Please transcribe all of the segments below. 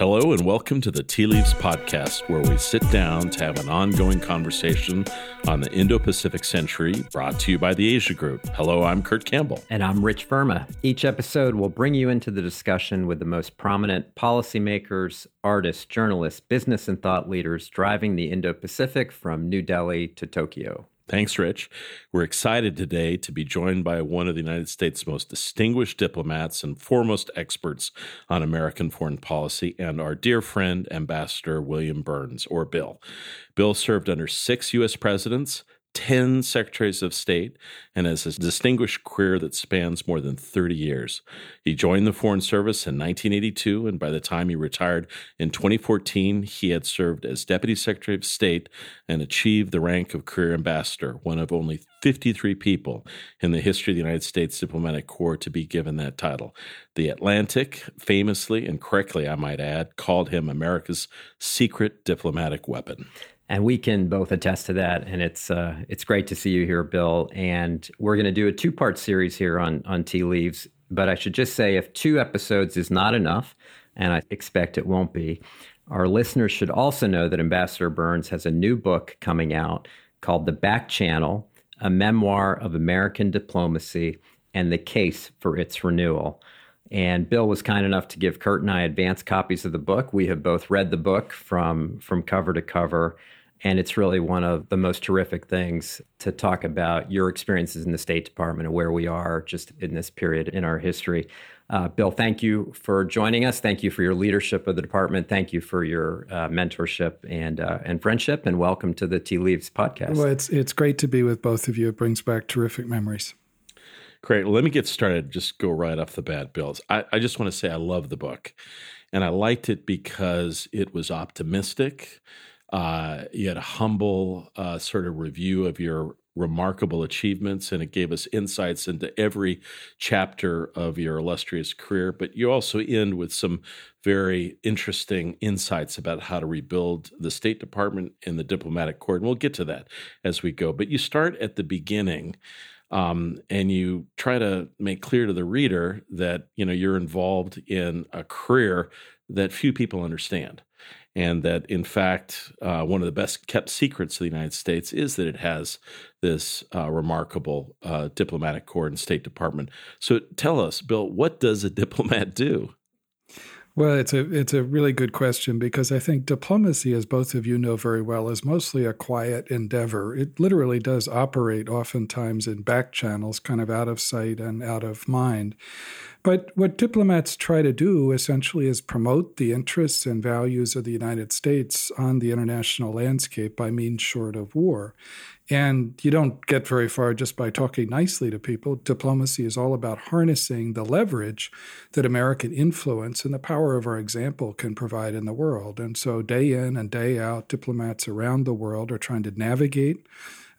Hello, and welcome to the Tea Leaves Podcast, where we sit down to have an ongoing conversation on the Indo Pacific century, brought to you by the Asia Group. Hello, I'm Kurt Campbell. And I'm Rich Verma. Each episode will bring you into the discussion with the most prominent policymakers, artists, journalists, business, and thought leaders driving the Indo Pacific from New Delhi to Tokyo. Thanks, Rich. We're excited today to be joined by one of the United States' most distinguished diplomats and foremost experts on American foreign policy, and our dear friend, Ambassador William Burns, or Bill. Bill served under six U.S. presidents, 10 secretaries of state and has a distinguished career that spans more than 30 years. He joined the Foreign Service in 1982, and by the time he retired in 2014, he had served as Deputy Secretary of State and achieved the rank of Career Ambassador, one of only 53 people in the history of the United States Diplomatic Corps to be given that title. The Atlantic, famously and correctly, I might add, called him America's secret diplomatic weapon and we can both attest to that. And it's uh, it's great to see you here, Bill. And we're going to do a two part series here on on tea leaves. But I should just say, if two episodes is not enough, and I expect it won't be, our listeners should also know that Ambassador Burns has a new book coming out called The Back Channel: A Memoir of American Diplomacy and the Case for Its Renewal. And Bill was kind enough to give Kurt and I advance copies of the book. We have both read the book from from cover to cover. And it's really one of the most terrific things to talk about your experiences in the State Department and where we are just in this period in our history. Uh, Bill, thank you for joining us. Thank you for your leadership of the department. Thank you for your uh, mentorship and uh, and friendship. And welcome to the Tea Leaves podcast. Well, it's it's great to be with both of you. It brings back terrific memories. Great. Let me get started. Just go right off the bat, Bill. I, I just want to say I love the book, and I liked it because it was optimistic uh, you had a humble uh, sort of review of your remarkable achievements, and it gave us insights into every chapter of your illustrious career. But you also end with some very interesting insights about how to rebuild the State Department and the diplomatic corps. And we'll get to that as we go. But you start at the beginning. Um, and you try to make clear to the reader that you know you're involved in a career that few people understand and that in fact uh, one of the best kept secrets of the United States is that it has this uh, remarkable uh, diplomatic corps and State Department. So tell us, Bill, what does a diplomat do? Well, it's a it's a really good question because I think diplomacy, as both of you know very well, is mostly a quiet endeavor. It literally does operate oftentimes in back channels, kind of out of sight and out of mind. But what diplomats try to do essentially is promote the interests and values of the United States on the international landscape by means short of war. And you don't get very far just by talking nicely to people. Diplomacy is all about harnessing the leverage that American influence and the power of our example can provide in the world. And so, day in and day out, diplomats around the world are trying to navigate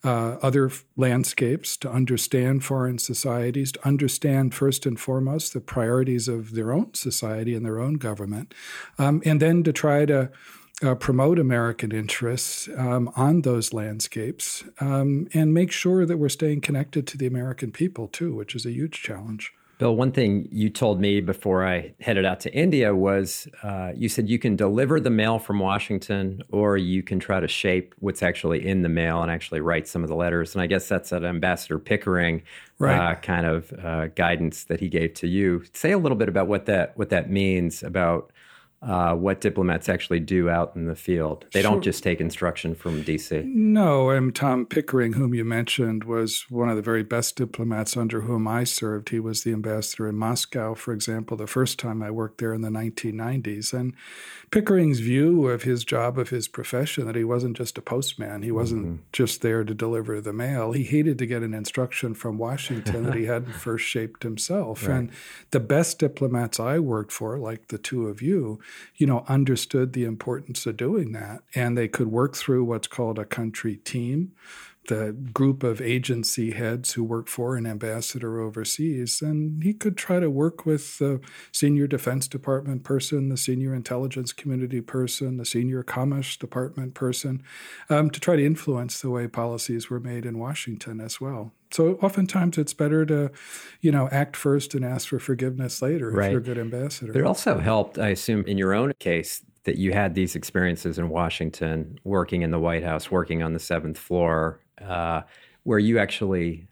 uh, other landscapes, to understand foreign societies, to understand first and foremost the priorities of their own society and their own government, um, and then to try to uh, promote American interests um, on those landscapes um, and make sure that we're staying connected to the American people too, which is a huge challenge. Bill, one thing you told me before I headed out to India was uh, you said you can deliver the mail from Washington or you can try to shape what's actually in the mail and actually write some of the letters. And I guess that's an Ambassador Pickering right. uh, kind of uh, guidance that he gave to you. Say a little bit about what that what that means about uh, what diplomats actually do out in the field. They sure. don't just take instruction from DC. No, and Tom Pickering, whom you mentioned, was one of the very best diplomats under whom I served. He was the ambassador in Moscow, for example, the first time I worked there in the 1990s. And Pickering's view of his job, of his profession, that he wasn't just a postman, he wasn't mm-hmm. just there to deliver the mail. He hated to get an instruction from Washington that he hadn't first shaped himself. Right. And the best diplomats I worked for, like the two of you, you know, understood the importance of doing that. And they could work through what's called a country team, the group of agency heads who work for an ambassador overseas. And he could try to work with the senior Defense Department person, the senior intelligence community person, the senior Commerce Department person um, to try to influence the way policies were made in Washington as well. So oftentimes it's better to, you know, act first and ask for forgiveness later right. if you're a good ambassador. It also helped, I assume, in your own case, that you had these experiences in Washington, working in the White House, working on the seventh floor, uh, where you actually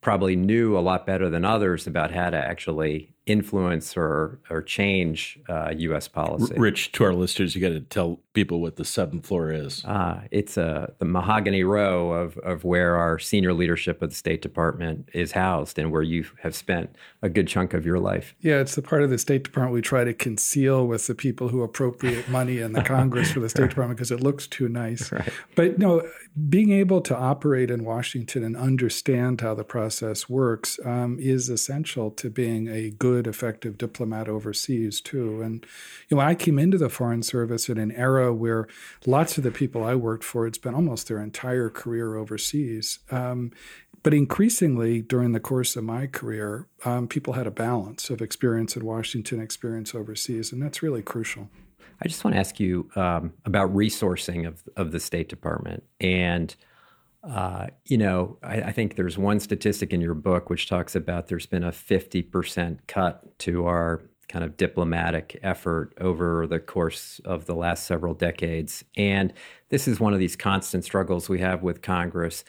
probably knew a lot better than others about how to actually influence or or change uh, U.S. policy. Rich, to our listeners, you got to tell people what the seventh floor is. Uh, it's a the mahogany row of of where our senior leadership of the State Department is housed, and where you have spent a good chunk of your life. Yeah, it's the part of the State Department we try to conceal with the people who appropriate money in the Congress for the State Department because it looks too nice. Right. But no, being able to operate in Washington and understand how the process works um, is essential to being a good good, effective diplomat overseas too. And you know, I came into the Foreign Service in an era where lots of the people I worked for had spent almost their entire career overseas. Um, but increasingly during the course of my career, um, people had a balance of experience in Washington, experience overseas, and that's really crucial. I just want to ask you um, about resourcing of of the State Department and uh, you know, I, I, think there's one statistic in your book which talks about there's been a 50% cut to our kind of diplomatic effort over the course of the last several decades. And this is one of these constant struggles we have with Congress.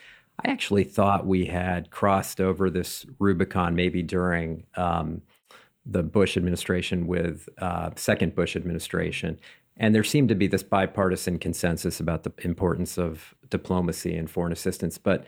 I actually thought we had crossed over this Rubicon maybe during um, the Bush administration with uh, second Bush administration. And there seemed to be this bipartisan consensus about the importance of diplomacy and foreign assistance. But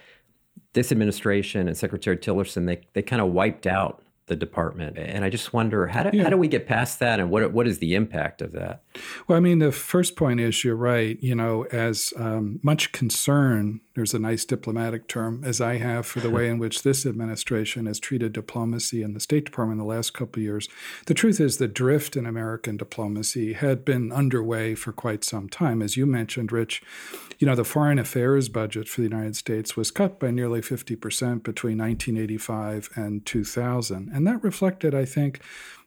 this administration and Secretary Tillerson, they, they kind of wiped out the department. And I just wonder how do, yeah. how do we get past that and what, what is the impact of that? Well, I mean, the first point is you're right. You know, as um, much concern, there's a nice diplomatic term, as I have for the way in which this administration has treated diplomacy and the State Department in the last couple of years. The truth is, the drift in American diplomacy had been underway for quite some time. As you mentioned, Rich, you know, the foreign affairs budget for the United States was cut by nearly 50% between 1985 and 2000. And that reflected, I think,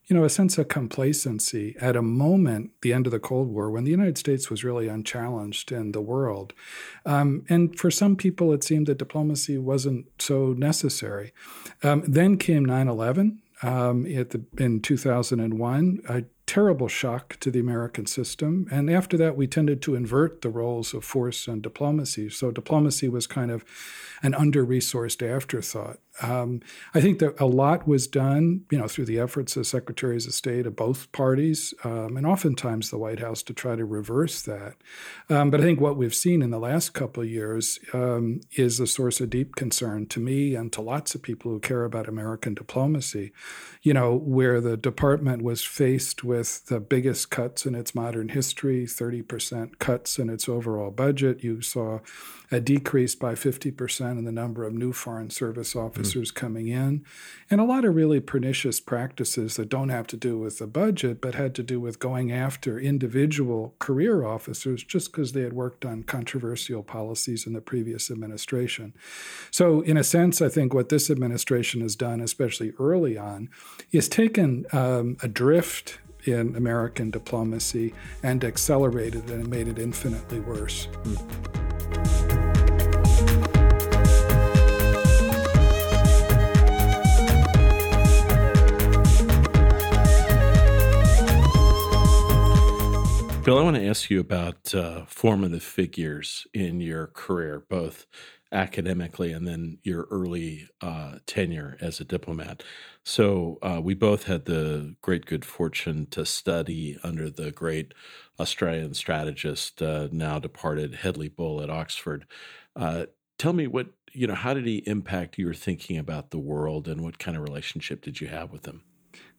you know, a sense of complacency at a moment, the end of the Cold War, when the United States was really unchallenged in the world. Um, and for some people, it seemed that diplomacy wasn't so necessary. Um, then came 9 11 um, in 2001. I terrible shock to the American system. And after that, we tended to invert the roles of force and diplomacy. So diplomacy was kind of an under resourced afterthought. Um, I think that a lot was done, you know, through the efforts of secretaries of state of both parties, um, and oftentimes the White House to try to reverse that. Um, but I think what we've seen in the last couple of years um, is a source of deep concern to me and to lots of people who care about American diplomacy. You know, where the department was faced with the biggest cuts in its modern history, 30% cuts in its overall budget. You saw a decrease by 50% in the number of new Foreign Service officers mm. coming in, and a lot of really pernicious practices that don't have to do with the budget, but had to do with going after individual career officers just because they had worked on controversial policies in the previous administration. So, in a sense, I think what this administration has done, especially early on, is taken um, a drift in American diplomacy and accelerated it and made it infinitely worse. Mm. Bill, I want to ask you about uh, formative figures in your career, both academically and then your early uh, tenure as a diplomat. So, uh, we both had the great good fortune to study under the great Australian strategist, uh, now departed Hedley Bull at Oxford. Uh, tell me what, you know, how did he impact your thinking about the world and what kind of relationship did you have with him?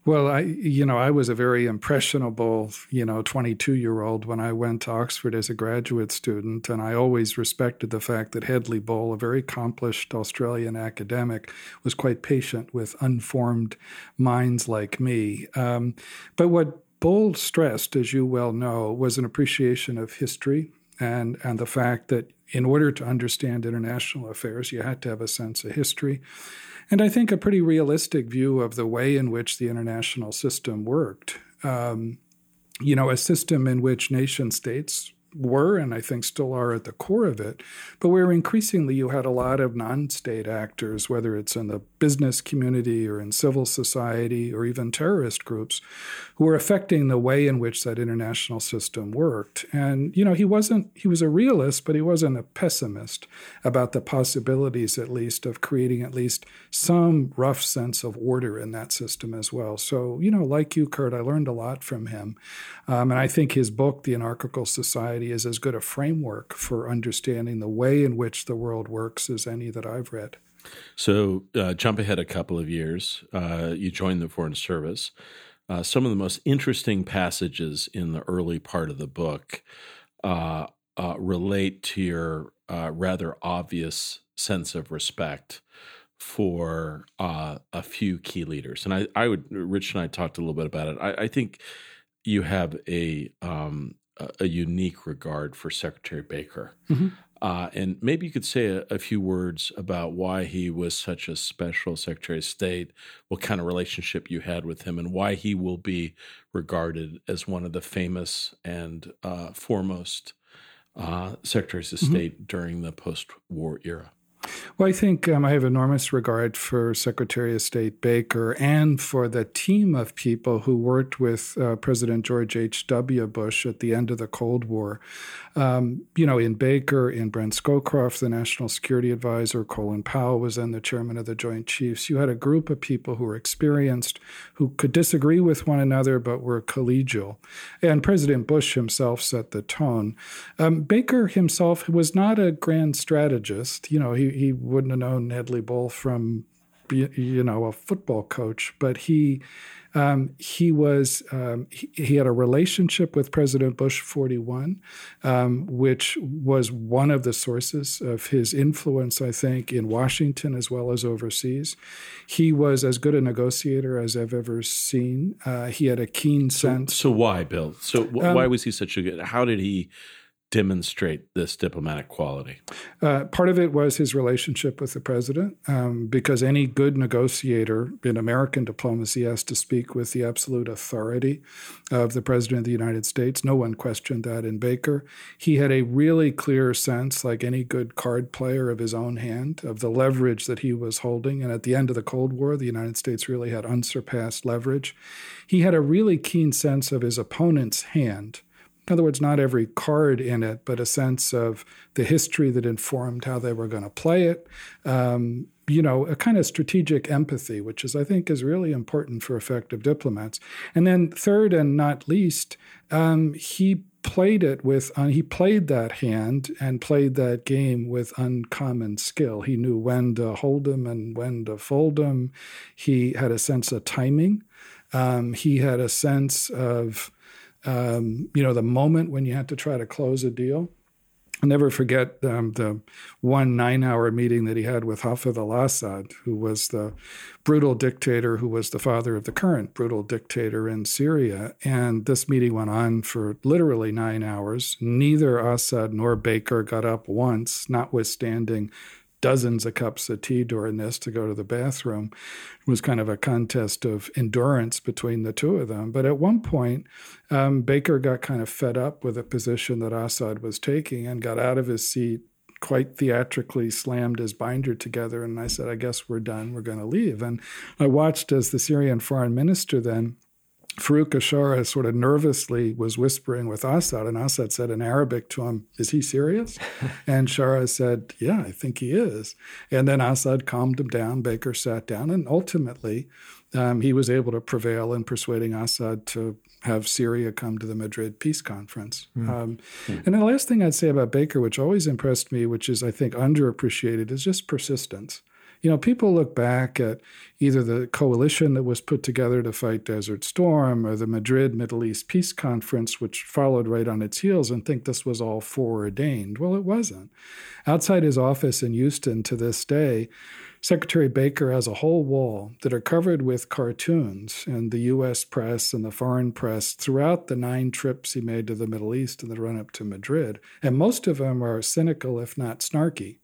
Well, I, you know, I was a very impressionable, you know, 22 year old when I went to Oxford as a graduate student. And I always respected the fact that Hedley Bull, a very accomplished Australian academic, was quite patient with unformed minds like me. Um, but what Bull stressed, as you well know, was an appreciation of history and, and the fact that in order to understand international affairs, you had to have a sense of history and I think a pretty realistic view of the way in which the international system worked. Um, you know, a system in which nation states were and I think still are at the core of it, but where increasingly you had a lot of non state actors, whether it's in the business community or in civil society or even terrorist groups, who were affecting the way in which that international system worked. And, you know, he wasn't, he was a realist, but he wasn't a pessimist about the possibilities, at least, of creating at least some rough sense of order in that system as well. So, you know, like you, Kurt, I learned a lot from him. Um, and I think his book, The Anarchical Society, is as good a framework for understanding the way in which the world works as any that I've read. So, uh, jump ahead a couple of years. Uh, you joined the Foreign Service. Uh, some of the most interesting passages in the early part of the book uh, uh, relate to your uh, rather obvious sense of respect for a few key leaders. And I, I, would, Rich and I talked a little bit about it. I, I think you have a um, a unique regard for Secretary Baker. Mm-hmm. Uh, and maybe you could say a, a, few words about why he was such a special Secretary of State, what kind of relationship you had with him, and why he will be regarded as one of the famous and uh, foremost uh, Secretaries of mm-hmm. State during the post war era. Well, I think um, I have enormous regard for Secretary of State Baker and for the team of people who worked with uh, President George H.W. Bush at the end of the Cold War. Um, you know, in Baker, in Brent Scowcroft, the National Security Advisor, Colin Powell was then the chairman of the Joint Chiefs. You had a group of people who were experienced, who could disagree with one another, but were collegial. And President Bush himself set the tone. Um, Baker himself was not a grand strategist. You know, he, he wouldn't have known Hedley Bull from, you know, a football coach, but he um, he was um, he, he, had a relationship with President Bush 41, um, which was one of the sources of his influence, I think, in Washington as well as overseas. He was as good a negotiator as I've ever seen. Uh, he had a keen sense. So, so why, Bill? So w- why um, was he such a good? How did he? Demonstrate this diplomatic quality? Uh, part of it was his relationship with the president, um, because any good negotiator in American diplomacy has to speak with the absolute authority of the president of the United States. No one questioned that in Baker. He had a really clear sense, like any good card player, of his own hand, of the leverage that he was holding. And at the end of the Cold War, the United States really had unsurpassed leverage. He had a really keen sense of his opponent's hand in other words, not every card in it, but a sense of the history that informed how they were going to play it. Um, you know, a kind of strategic empathy, which is, I think, is really important for effective diplomats. And then, third and not least, um, he played it with uh, he played that hand and played that game with uncommon skill. He knew when to hold them and when to fold them. He had a sense of timing. Um, he had a sense of um, you know, the moment when you had to try to close a deal. I'll never forget um, the one nine hour meeting that he had with Hafez al Assad, who was the brutal dictator who was the father of the current brutal dictator in Syria. And this meeting went on for literally nine hours. Neither Assad nor Baker got up once, notwithstanding dozens of cups of tea during this to go to the bathroom. It was kind of a contest of endurance between the two of them. But at one point, um, Baker got kind of fed up with the position that Assad was taking and got out of his seat quite theatrically slammed his binder together. And I said, I guess we're done. We're going to leave. And I watched as the Syrian foreign minister then Farouk al-Shara sort of nervously was whispering with Assad, and Assad said in Arabic to him, Is he serious? and Shara said, Yeah, I think he is. And then Assad calmed him down. Baker sat down, and ultimately, um, he was able to prevail in persuading Assad to have Syria come to the Madrid peace conference. Mm. Um, mm. And the last thing I'd say about Baker, which always impressed me, which is, I think, underappreciated, is just persistence. You know, people look back at either the coalition that was put together to fight Desert Storm or the Madrid Middle East Peace Conference, which followed right on its heels, and think this was all foreordained. Well, it wasn't. Outside his office in Houston to this day, Secretary Baker has a whole wall that are covered with cartoons and the U.S. press and the foreign press throughout the nine trips he made to the Middle East in the run up to Madrid. And most of them are cynical, if not snarky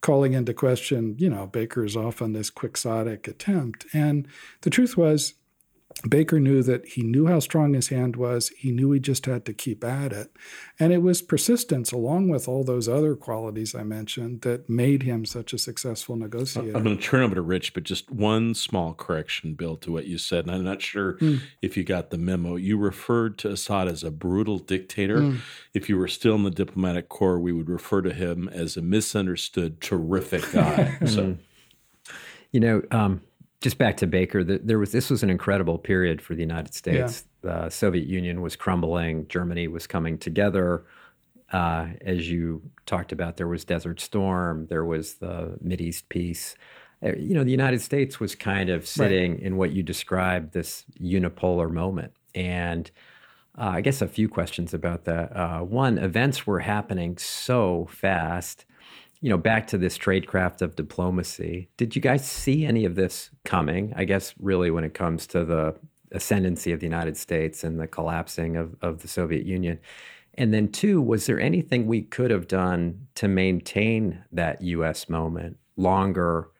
calling into question, you know, Baker's off on this quixotic attempt. And the truth was, Baker knew that he knew how strong his hand was. He knew he just had to keep at it. And it was persistence, along with all those other qualities I mentioned, that made him such a successful negotiator. I'm going to turn over to Rich, but just one small correction, Bill, to what you said. And I'm not sure mm. if you got the memo. You referred to Assad as a brutal dictator. Mm. If you were still in the diplomatic corps, we would refer to him as a misunderstood, terrific guy. so. You know, um, just back to Baker, the, there was this was an incredible period for the United States. Yeah. The Soviet Union was crumbling, Germany was coming together. Uh, as you talked about, there was Desert Storm, there was the East peace. Uh, you know, the United States was kind of sitting right. in what you described this unipolar moment, and uh, I guess a few questions about that. Uh, one, events were happening so fast you know, back to this tradecraft of diplomacy, did you guys see any of this coming? I guess really when it comes to the ascendancy of the United States and the collapsing of, of the Soviet Union. And then two, was there anything we could have done to maintain that US moment longer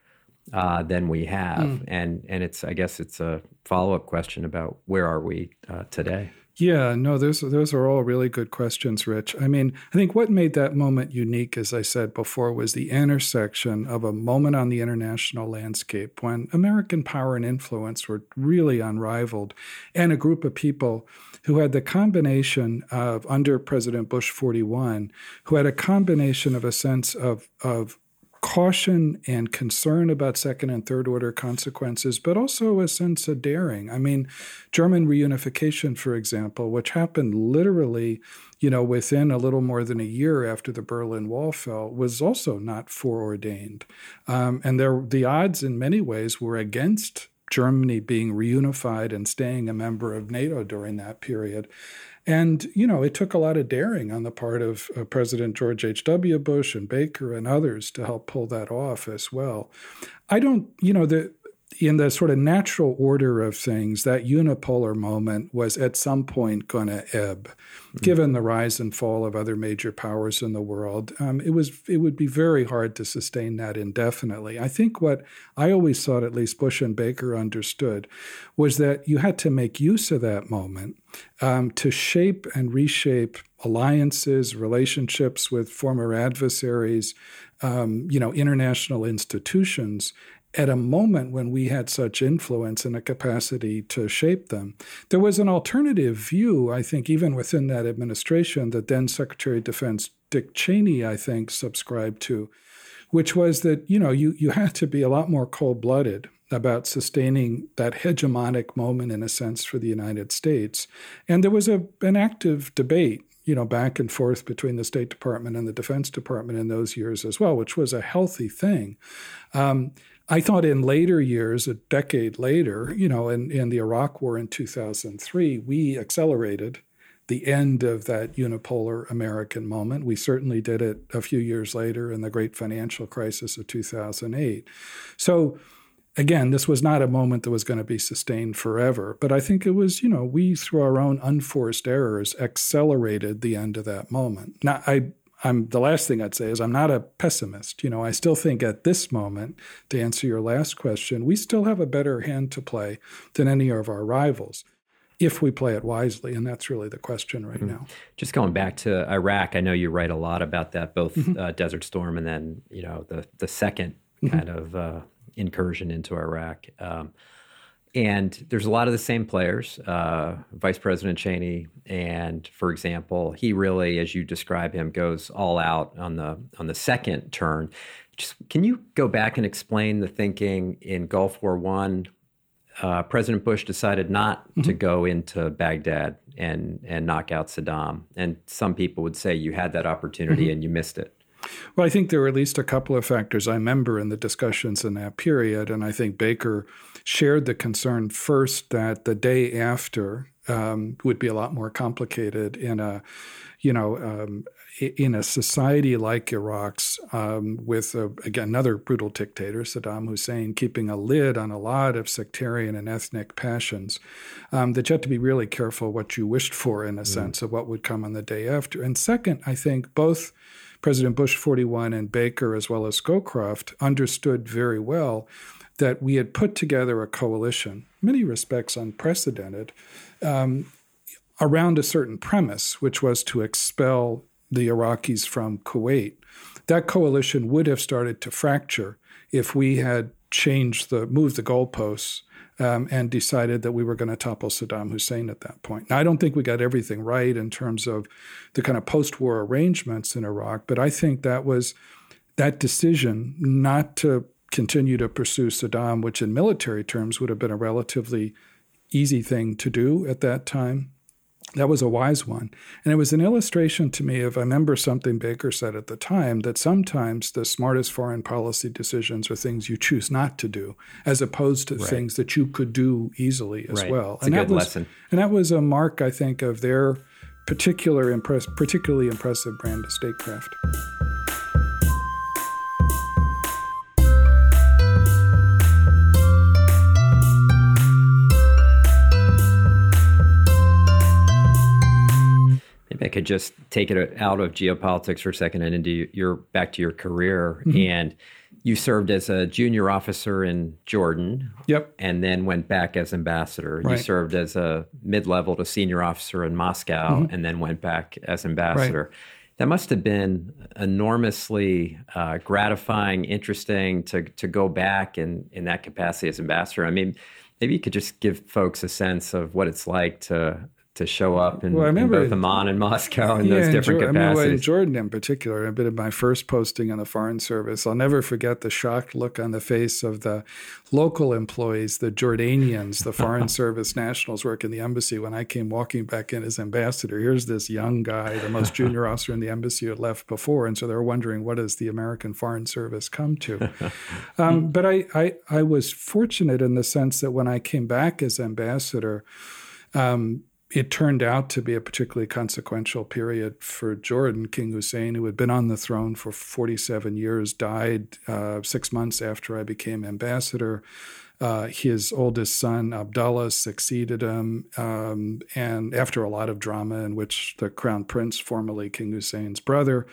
uh, than we have? Mm. And and it's I guess it's a follow-up question about where are we uh, today? Yeah, no, those those are all really good questions, Rich. I mean, I think what made that moment unique, as I said before, was the intersection of a moment on the international landscape when American power and influence were really unrivaled, and a group of people who had the combination of under President Bush 41, who had a combination of a sense of of caution and concern about second and third order consequences, but also a sense of daring. I mean, German reunification, for example, which happened literally, you know, within a little more than a year after the Berlin Wall fell, was also not foreordained. Um, and there, the odds in many ways were against Germany being reunified and staying a member of NATO during that period. And, you know, it took a lot of daring on the part of uh, President George H.W. Bush and Baker and others to help pull that off as well. I don't, you know, the in the sort of natural order of things, that unipolar moment was at some point going to ebb, mm-hmm. given the rise and fall of other major powers in the world. Um, it was it would be very hard to sustain that indefinitely. I think what I always thought, at least Bush and Baker understood, was that you had to make use of that moment um, to shape and reshape alliances, relationships with former adversaries, um, you know, international institutions at a moment when we had such influence and a capacity to shape them. There was an alternative view, I think, even within that administration that then Secretary of Defense Dick Cheney, I think, subscribed to, which was that, you know, you, you had to be a lot more cold blooded about sustaining that hegemonic moment in a sense for the United States. And there was a, an active debate you know, back and forth between the State Department and the Defense Department in those years as well, which was a healthy thing. Um, I thought in later years, a decade later, you know, in, in the Iraq War in 2003, we accelerated the end of that unipolar American moment. We certainly did it a few years later in the great financial crisis of 2008. So, again, this was not a moment that was going to be sustained forever, but I think it was, you know, we through our own unforced errors accelerated the end of that moment. Now, I I'm the last thing I'd say is I'm not a pessimist. You know, I still think at this moment, to answer your last question, we still have a better hand to play than any of our rivals if we play it wisely. And that's really the question right mm-hmm. now. Just going back to Iraq, I know you write a lot about that, both mm-hmm. uh, Desert Storm and then, you know, the, the 2nd mm-hmm. kind of uh, incursion into Iraq. Um, and there's a lot of the same players, uh, Vice President Cheney, and for example, he really, as you describe him, goes all out on the on the second turn. Just, can you go back and explain the thinking in Gulf War One? Uh, President Bush decided not mm-hmm. to go into Baghdad and and knock out Saddam, and some people would say you had that opportunity mm-hmm. and you missed it. Well, I think there were at least a couple of factors I remember in the discussions in that period, and I think Baker shared the concern first that the day after um, would be a lot more complicated in a, you know, um, in a society like Iraq's, um, with a, again another brutal dictator, Saddam Hussein, keeping a lid on a lot of sectarian and ethnic passions, um, that you had to be really careful what you wished for in a mm. sense of what would come on the day after. And second, I think both President Bush 41 and Baker, as well as Scowcroft, understood very well that we had put together a coalition, many respects unprecedented, um, around a certain premise, which was to expel the Iraqis from Kuwait. That coalition would have started to fracture if we had changed the moved the goalposts um, and decided that we were going to topple Saddam Hussein at that point. Now, I don't think we got everything right in terms of the kind of post-war arrangements in Iraq, but I think that was that decision not to continue to pursue Saddam, which in military terms would have been a relatively easy thing to do at that time, that was a wise one. And it was an illustration to me of, I remember something Baker said at the time, that sometimes the smartest foreign policy decisions are things you choose not to do, as opposed to right. things that you could do easily as right. well. It's and a that good was, lesson. And that was a mark, I think, of their particular impress, particularly impressive brand of statecraft. Could just take it out of geopolitics for a second and into your back to your career. Mm-hmm. And you served as a junior officer in Jordan. Yep. And then went back as ambassador. Right. You served as a mid-level to senior officer in Moscow, mm-hmm. and then went back as ambassador. Right. That must have been enormously uh, gratifying, interesting to to go back in in that capacity as ambassador. I mean, maybe you could just give folks a sense of what it's like to to show up in, well, I remember, in both Amman and Moscow in yeah, those different capacities. I mean, in Jordan in particular, a bit of my first posting on the Foreign Service, I'll never forget the shocked look on the face of the local employees, the Jordanians, the Foreign Service nationals work in the embassy when I came walking back in as ambassador. Here's this young guy, the most junior officer in the embassy who had left before. And so they're wondering, what does the American Foreign Service come to? um, but I, I, I was fortunate in the sense that when I came back as ambassador, um, it turned out to be a particularly consequential period for Jordan. King Hussein, who had been on the throne for 47 years, died uh, six months after I became ambassador. Uh, his oldest son, Abdullah, succeeded him. Um, and after a lot of drama, in which the crown prince, formerly King Hussein's brother,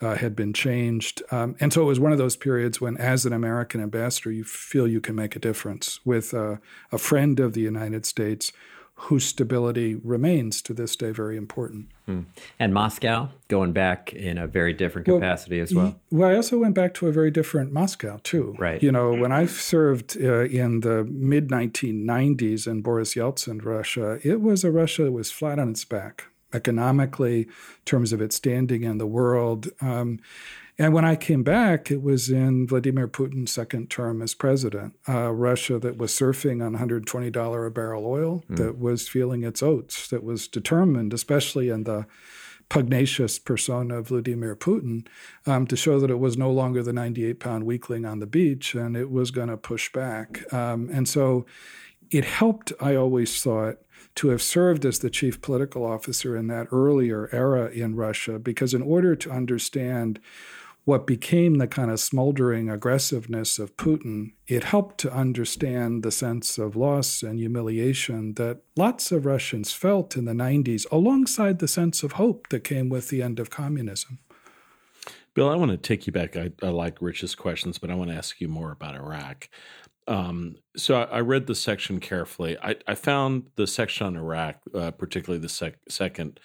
uh, had been changed. Um, and so it was one of those periods when, as an American ambassador, you feel you can make a difference with uh, a friend of the United States whose stability remains to this day very important. Hmm. And Moscow, going back in a very different capacity well, as well. Well, I also went back to a very different Moscow too. Right. You know, when I served uh, in the mid 1990s in Boris Yeltsin Russia, it was a Russia that was flat on its back economically, in terms of its standing in the world. Um, and when I came back, it was in Vladimir Putin's second term as president. Uh, Russia that was surfing on $120 a barrel oil, mm. that was feeling its oats, that was determined, especially in the pugnacious persona of Vladimir Putin, um, to show that it was no longer the 98 pound weakling on the beach and it was going to push back. Um, and so it helped, I always thought, to have served as the chief political officer in that earlier era in Russia, because in order to understand what became the kind of smoldering aggressiveness of Putin, it helped to understand the sense of loss and humiliation that lots of Russians felt in the 90s, alongside the sense of hope that came with the end of communism. Bill, I want to take you back. I, I like Rich's questions, but I want to ask you more about Iraq. Um, so I, I, read the section carefully. I, I, found the section on Iraq, uh, particularly the sec- second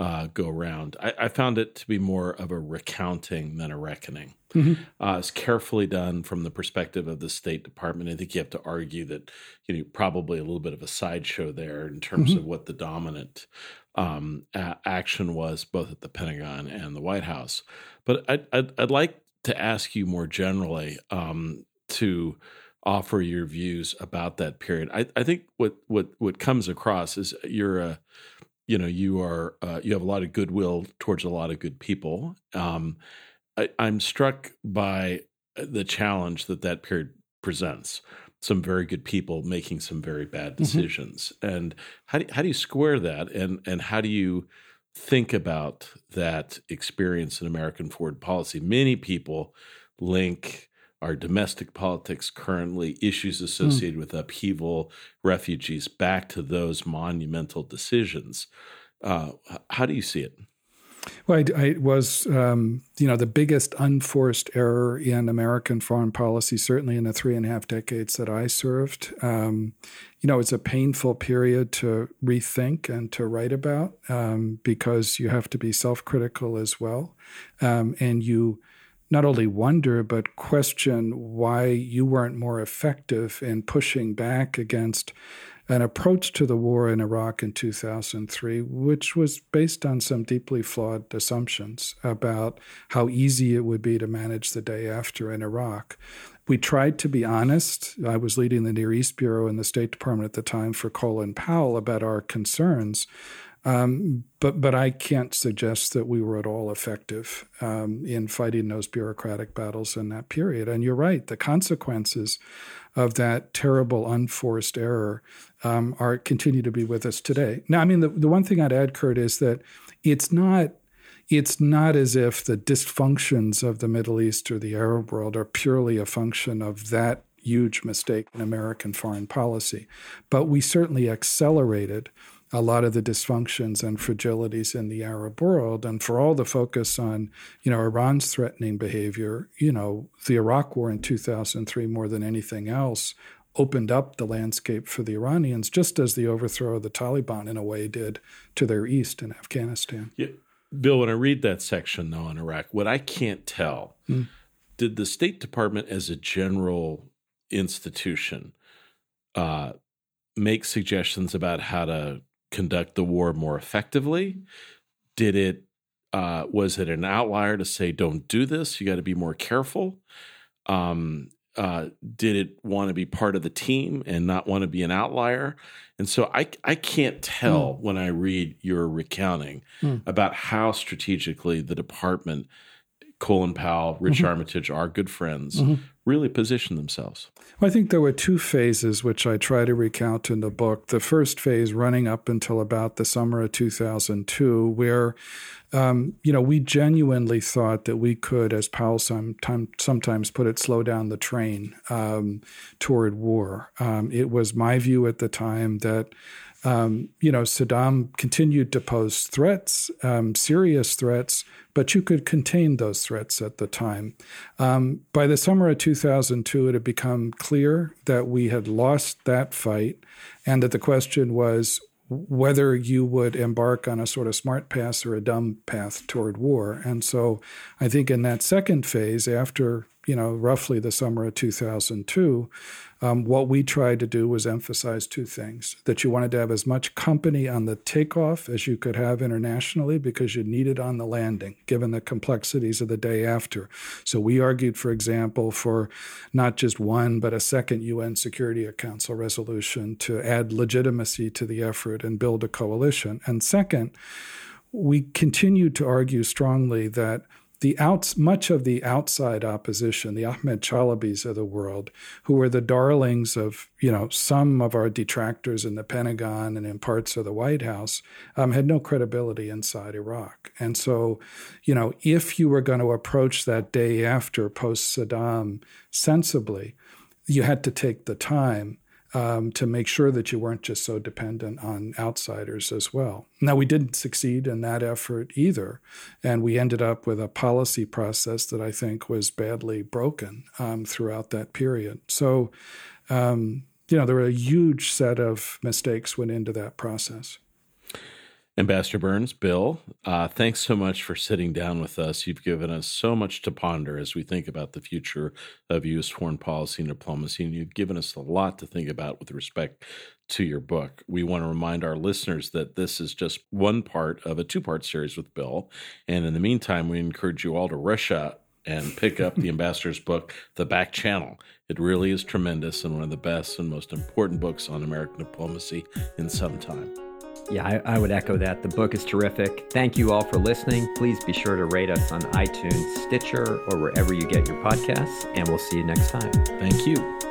uh, go round. I, I, found it to be more of a recounting than a reckoning. Mm-hmm. Uh, it's carefully done from the perspective of the State Department. I think you have to argue that you know probably a little bit of a sideshow there in terms mm-hmm. of what the dominant um, a- action was, both at the Pentagon and the White House. But I'd, I'd, I'd like to ask you more generally um, to offer your views about that period. I, I think what what what comes across is you're a you know you are uh, you have a lot of goodwill towards a lot of good people. Um, I, I'm struck by the challenge that that period presents. Some very good people making some very bad mm-hmm. decisions, mm-hmm. and how do how do you square that, and and how do you think about that experience in American foreign policy? Many people link our domestic politics currently, issues hmm. associated mm. with upheaval, refugees, back to those monumental decisions. Uh, how do you see it? Well, I, I was, um, you know, the biggest unforced error in American foreign policy, certainly in the three and a half decades that I served. Um, you know, it's a painful period to rethink and to write about um, because you have to be self critical as well. Um, and you not only wonder, but question why you weren't more effective in pushing back against an approach to the war in Iraq in 2003, which was based on some deeply flawed assumptions about how easy it would be to manage the day after in Iraq. We tried to be honest. I was leading the Near East Bureau in the State Department at the time for Colin Powell about our concerns. Um, but but I can't suggest that we were at all effective um, in fighting those bureaucratic battles in that period. And you're right, the consequences of that terrible unforced error um, are continue to be with us today. Now, I mean, the, the one thing I'd add, Kurt, is that it's not it's not as if the dysfunctions of the Middle East or the Arab world are purely a function of that huge mistake in American foreign policy, but we certainly accelerated a lot of the dysfunctions and fragilities in the Arab world. And for all the focus on, you know, Iran's threatening behavior, you know, the Iraq war in 2003, more than anything else, opened up the landscape for the Iranians, just as the overthrow of the Taliban, in a way, did to their east in Afghanistan. Yeah. Bill, when I read that section, though, on Iraq, what I can't tell, mm. did the State Department as a general institution uh, make suggestions about how to conduct the war more effectively? Did it uh, was it an outlier to say don't do this? You got to be more careful. Um, uh, did it want to be part of the team and not want to be an outlier? And so I I can't tell mm. when I read your recounting mm. about how strategically the department, Colin Powell, Rich mm-hmm. Armitage, our good friends, mm-hmm. Really position themselves. Well, I think there were two phases which I try to recount in the book. The first phase, running up until about the summer of 2002, where um, you know, we genuinely thought that we could, as Powell sometime, sometimes put it, slow down the train um, toward war. Um, it was my view at the time that, um, you know, Saddam continued to pose threats, um, serious threats, but you could contain those threats at the time. Um, by the summer of 2002, it had become clear that we had lost that fight and that the question was whether you would embark on a sort of smart path or a dumb path toward war. And so I think in that second phase, after, you know, roughly the summer of 2002, um, what we tried to do was emphasize two things that you wanted to have as much company on the takeoff as you could have internationally because you need it on the landing, given the complexities of the day after. So we argued, for example, for not just one, but a second UN Security Council resolution to add legitimacy to the effort and build a coalition. And second, we continued to argue strongly that the outs, much of the outside opposition, the Ahmed Chalabis of the world, who were the darlings of you know some of our detractors in the Pentagon and in parts of the White House, um, had no credibility inside Iraq. And so, you know, if you were going to approach that day after post Saddam sensibly, you had to take the time um, to make sure that you weren't just so dependent on outsiders as well. Now, we didn't succeed in that effort either, and we ended up with a policy process that I think was badly broken um, throughout that period. So, um, you know, there were a huge set of mistakes went into that process. Ambassador Burns, Bill, uh, thanks so much for sitting down with us. You've given us so much to ponder as we think about the future of U.S. foreign policy and diplomacy, and you've given us a lot to think about with respect to your book. We want to remind our listeners that this is just one part of a two part series with Bill. And in the meantime, we encourage you all to rush out and pick up the ambassador's book, The Back Channel. It really is tremendous and one of the best and most important books on American diplomacy in some time. Yeah, I, I, would echo that. The book is terrific. Thank you all for listening. Please be sure to rate us on iTunes, Stitcher, or wherever you get your podcasts, and we'll see you next time. Thank you.